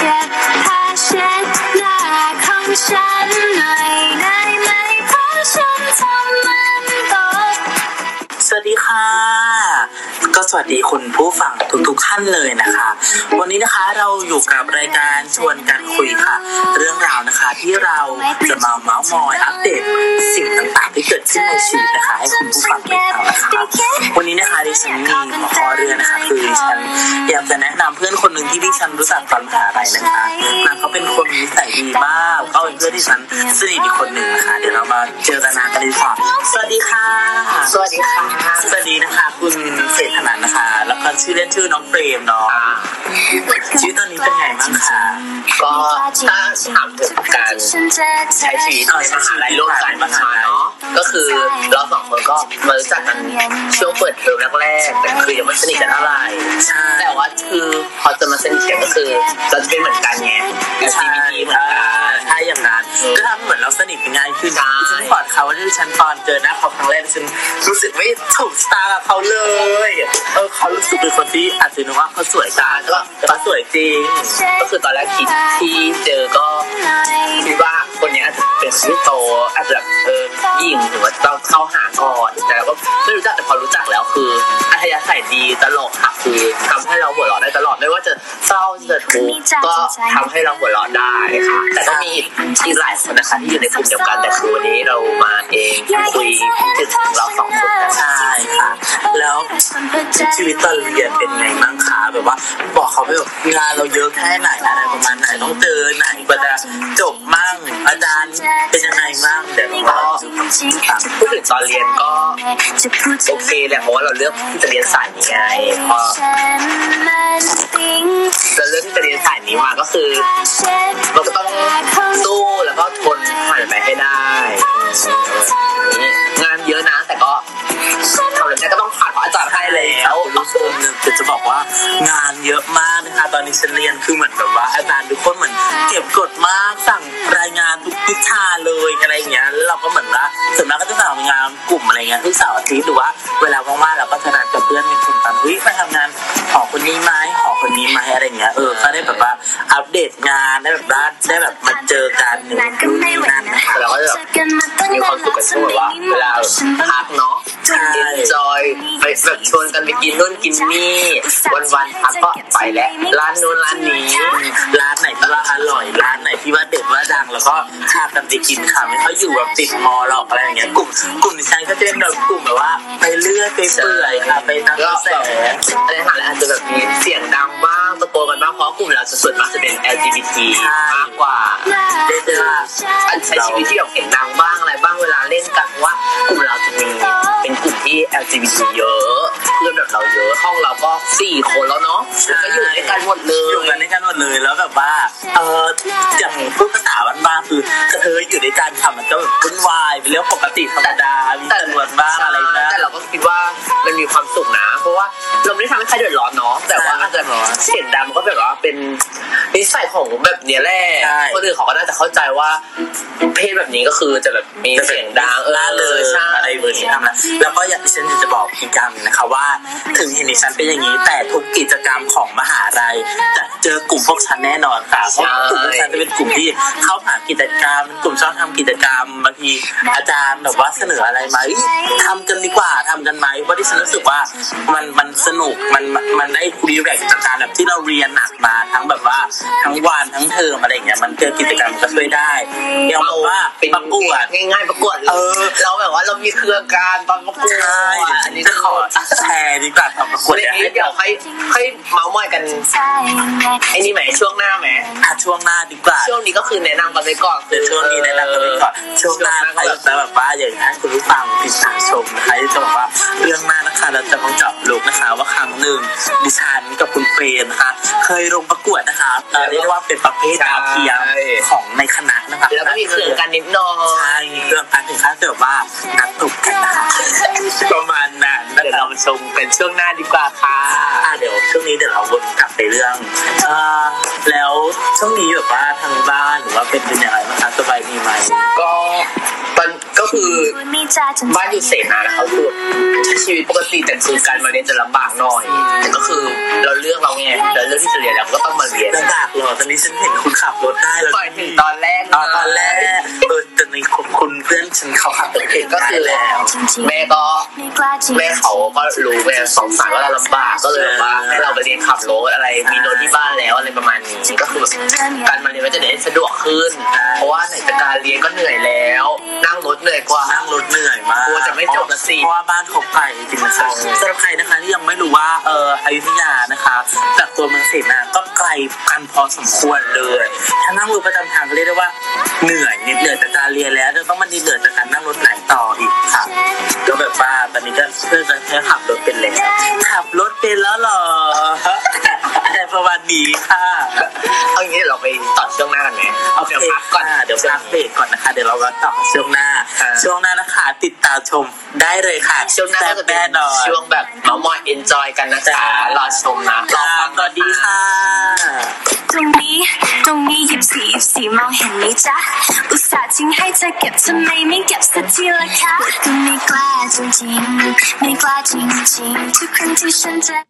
เก็บผ้าเช็ดหน้าของฉันหน่อยได้ไหมเพราะฉันทำมันตกสวัสดีค่ะ ก็สวัสดีคุณผู้ฟังทุกๆท่านเลยนะคะ วันนี้นะคะเราอยู่กับรายการชวนกันคุยค่ะ เรื่องราวนะคะที่เราจะมาเมาส์มอยอัปเดตสิ่งต่างๆที่เกิดขึ้นในชีวิตนะคะ ให้คุณผู้ ฉันรู้จักตอนมหาลัยนะคะนางเขาเป็นคนนิสัยดีมากก็เป็นเพื่อนที่ฉันสนิทอีกคนหนึ่งนะคะเดี๋ยวเรามาเจอกันนานกันดีกว่าสวัสดีค่ะ สวัสดีค่ะ สวัสดีนะคะ คุณเศรษฐนันท์นะคะ แล้วก็ชื่อเล่นชื่อน้องเฟรมเนาะชีวิตตอนนี้เป็นไงบ้างคะก็ถ้าถามถึงการใช้ชีวิตในมหาลัยร่วมกันมาเนาะก็คือเราสองคนก็มารู้จักกันช่วงเปิดเทอมแรกๆแต่คือยังไม่สนิทกันเท่าไหร่ใช่แต่ว่าคือ พอจะมาสนิทกันก็คือเราจะเป็นเหมือนกันไงใช่ LGBT เหมือนกันใช่อย่างนั้นก็ทำเหมือนเราสนิทกันง่ายขึ้นใช่ฉันบอกเขาว่าที่ฉันตอนเจอหน้าเขาครั้งแรกฉันรู้สึกไม่ถูกสตาร์กับเขาเลยเออเขารู้สึกเป็นคนที่อาจจะนึกว่าเขาสวยตาแต่ว่าเขาสวยจริง ก็คือตอนแรกคิดที่เจอก็คิดว่า คนเนี้ยอาจจะเป็นคนที่โตอาจจะแบบเออยิ่งหรือว่าต้องเข้าหาก่อนแต่เราก็ไม่รู้จักแต่พอรู้จักแล้วคืออัธยาศัยดีตลกค่ะคือทำให้เราหัวเราะได้ตลอดไม่ว่าจะเศร้าจะทุกข์ก็ทำให้เราหัวเราะได้ค่ะแต่ก็มีอีกหลายคนนะคะที่อยู่ในกลุ่มเดียวกันแต่คือวันนี้เรามาเองคุยถึงเราสองคนกันใช่ค่ะแล้วชีวิตตอนเรียนเป็นไงบ้างคะ แบบว่า บอกเขาไปแบบงานเราเยอะแค่ไหนอะไรประมาณไหนต้องเจอไหนกว่าจะจบมั่งอาจารย์เป็นยังไงมั่งเดี๋ยวเราก็ต่างพูดถึงตอนเรียนก็โอเคแหละเพราะว่าเราเลือกที่จะเรียนสายนี้ไงพอเราเลือกที่จะเรียนสายนี้มาก็คือเราก็ต้องสู้แล้วก็ทนผ่านไปให้ได้ งานเยอะนะแต่ก็ทำอะไรก็ต้องผ่านเพราะอาจารย์ให้แล้วคุณผู้ชมเนี่ยคือจะบอก ตอนนี้ฉันเรียนคือเหมือนแบบว่าอาจารย์ทุกคนเหมือนเก็บกดมากสั่งรายงานทุกวิชาเลยอะไรอย่างเงี้ยแล้วเราก็เหมือนว่าส่วนมากก็จะสั่งงานกลุ่มอะไรเงี้ยทุกเสาร์อาทิตย์หรือว่าเวลาว่างๆเราก็จะนัดกับเพื่อนในกลุ่มกันวิไปทำงานหอคนนี้ไหมหอคนนี้ไหมอะไรเงี้ยเออก็ได้แบบว่าอัปเดตงานได้แบบว่าได้แบบมาเจอกันหนึ่งนู่นนี่นั่นนะคะเราก็จะแบบมีความสุขกันช่วงแบบว่าเวลาพักเนาะใช่จอยไปแบบชวนกันไปกินนู่นกินนี่วันๆพักก็ ไปแล้ว ร้านนู้นร้านนี้ ร้านไหนที่ว่าอร่อย ร้านไหนที่ว่าเด็ดว่าดัง แล้วก็พากันไปกินค่ะไม่เขาอยู่แบบติดมอหรอกอะไรอย่างเงี้ย กลุ่มกลุ่มดิฉันก็จะเป็นแบบกลุ่มแบบว่า ไปเรื่อยไปเปื่อยค่ะไปตามกระแสอะไรหาอาจจะแบบมีเสียงดังบ้างตะโกนกันบ้างเพราะกลุ่มเราจะส่วนมากจะเป็น LGBT มากกว่าได้เจออันใช้ชีวิตที่แบบเสียงดังบ้างอะไรบ้างเวลาเล่นกันเพราะว่ากลุ่มเราจะมีเป็นกลุ่มที่ LGBT เยอะเพื่อนแบบเราเยอะห้องเราก็สี่คนแล้วเนาะแล้วก็อยู่ด้วยกันหมดเลอยู่กันยด้วยกันหมดเลยแล้วแบบว่าเอออย่างพูดภาษาบ้านๆคือกระเทยอยู่ด้วยกันค่ะมันก็แบบวุ่นวายเป็นเรื่องปกติธรรมดามีตำรวจบ้างอะไรบ้างแต่เราก็คิดว่ามันมีความสุขนะ เพราะว่าเราไม่ได้ทำให้ใครเดือดร้อนเนาะแต่ว่าอาจจะเสียงดังมันก็แบบว่าเป็น นิสัยของแบบเนี้ยแหละคนอื่นเขาก็น่าจะเข้าใจว่า เพศแบบนี้ก็คือจะแบบมีเสียงดังเออล่าเลยใช่อะไรแบบนี้ทำนะแล้วก็อยากดิฉันอยากจะบอกอีกอย่างหนึงนะคะว่า ถึงเห็นดิฉันเป็นอย่างนี้ แต่ทุกกิจกรรมของมหาลัยจะเจอกลุ่มพวกฉันแน่นอนค่ะเพราะกลุ่มพวกฉันจะเป็นกลุ่มที่เข้าหากิจกรรม กลุ่มชอบทำกิจกรรมบางทีอาจารย์แบบว่าเสนออะไรมาเอ้ยทำกันดีกว่าทำกันไหมเพราะดิฉันรู้สึกว่ามันมันสนุกมันมันมันได้รีแลกซ์จากการแบบที่เราเรียนหนักมาทั้งแบบว่าทั้งวันทั้งเทอมอะไรอย่างเงี้ยมันเจอกิจกรรมก็ช่วยได้อย่างแบบว่าเป็นประกวดง่ายๆประกวดเออเราแบบว่าเรามีเครือการตอนประกวดใช่อันนี้จะขอแชร์ดีกว่าตอนประกวดเดี๋เดี๋ยยววให้เดี๋ยวให้ให้เมาส์มอยกันไอ้นี่ไหมช่วงหน้าไหมอะช่วงหน้าดีกว่าช่วงนี้ก็คือแนะนำกันไปก่อนเดี๋ยวช่วงนี้แนะนำกันไปก่อนช่วงหน้าใครจะแบบว่าอย่างนั้นคุณผู้ฟังติดตามชมนะคะที่จะบอกว่าเรื่องหน้านะคะ เราจะมาเจาะลึกนะคะ ว่าครั้งหนึ่งดิฉันกับคุณเฟรนนะคะ เคยลงประกวดนะคะเอ่อเรียกได้ว่าเป็นประเภทดาวเทียมของในคณะนะคะแล้วก็มีเครื่องกันนิดหน่อยใช่มีเครื่องพันถึงขั้นแบบว่านัดตบกันนะคะประมาณนั้นนะเดี๋ยวคะเราไปชมกันช่วงหน้าดีกว่าค่ะอะเดี๋ยวช่วงนี้เดี๋ยวเราวนกลับไปเรื่องเอ่อแล้วช่วงนี้แบบว่าทางบ้านหรือว่าเป็นเป็นยังไงบ้างคะสบายดีไหมก็ มันก็คือบ้านอยู่เสนานะครับคือใช้ชีวิตปกติแต่คือการมาเรียนจะลำบากหน่อย แต่ก็คือเราเลือกเราไงเราเลือกที่จะเรียนแล้วก็ต้องมาเรียนลำบากเหรอตอนนี้ฉันเห็นคุณขับรถได้แล้วปล่อยถึงตอนแรกอ๋อตอนแรกเออตอนนี้คุณคุณเพื่อนฉันเขาขับรถเก่งก็ได้คือแล้วแม่ก็แม่เขาก็รู้แม่สงสารว่าเราลำบากก็เลยแบบว่าให้เราไปเรียนขับรถอะไรมีรถที่บ้านแล้วอะไรประมาณนี้ ก็คือแบบการมาเรียนก็จะได้สะดวกขึ้น เพราะว่าไหนจะการเรียนก็เหนื่อยแล้ว นั่งรถเหนื่อยกว่านั่งรถเหนื่อยมากกลัวจะไม่จบละสิเพราะว่าบ้านเขาไกลจริงๆนะคะสำหรับใครนะคะที่ยังไม่รู้ว่าเอออยุธยานะคะจากตัวเมืองเสนาก็ไกลกันพอสมควรเลยถ้านั่งรถประจำทางก็เรียกได้ว่าเหนื่อยนิดเหนื่อยจากการเรียนแล้วจะต้องมาดีเหนื่อยจากการนั่งรถไหลต่ออีกค่ะก็แบบว่าตอนนี้ก็เพื่อนจะแค่ขับรถเป็นแล้วขับรถเป็นแล้วเหรออะไรประมาณนี้ค่ะ กก่อนค่ะเดี๋ยวพักเบรกก่อนนะคะ เดี๋ยวเรามาต่อช่วงหน้าครับช่วงหน้านะคะ ติดตามชมได้เลยค่ะ ช่วงหน้าก็จะเป็นแน่นอนช่วงแบบเม้าท์มอย enjoy กันนะจ๊ะรอชมนะรอค่ะฟังสวัสดีค่ะ ตรงนี้ตรงนี้ยิบสี่ยิบสี่มองเห็นไหมจ๊ะ อุตส่าห์ทิ้งให้เธอเก็บทำไมไม่เก็บสักทีล่ะคะก็ไม่กล้าจริงๆไม่กล้าจริงๆทุกครั้งที่ฉันจะ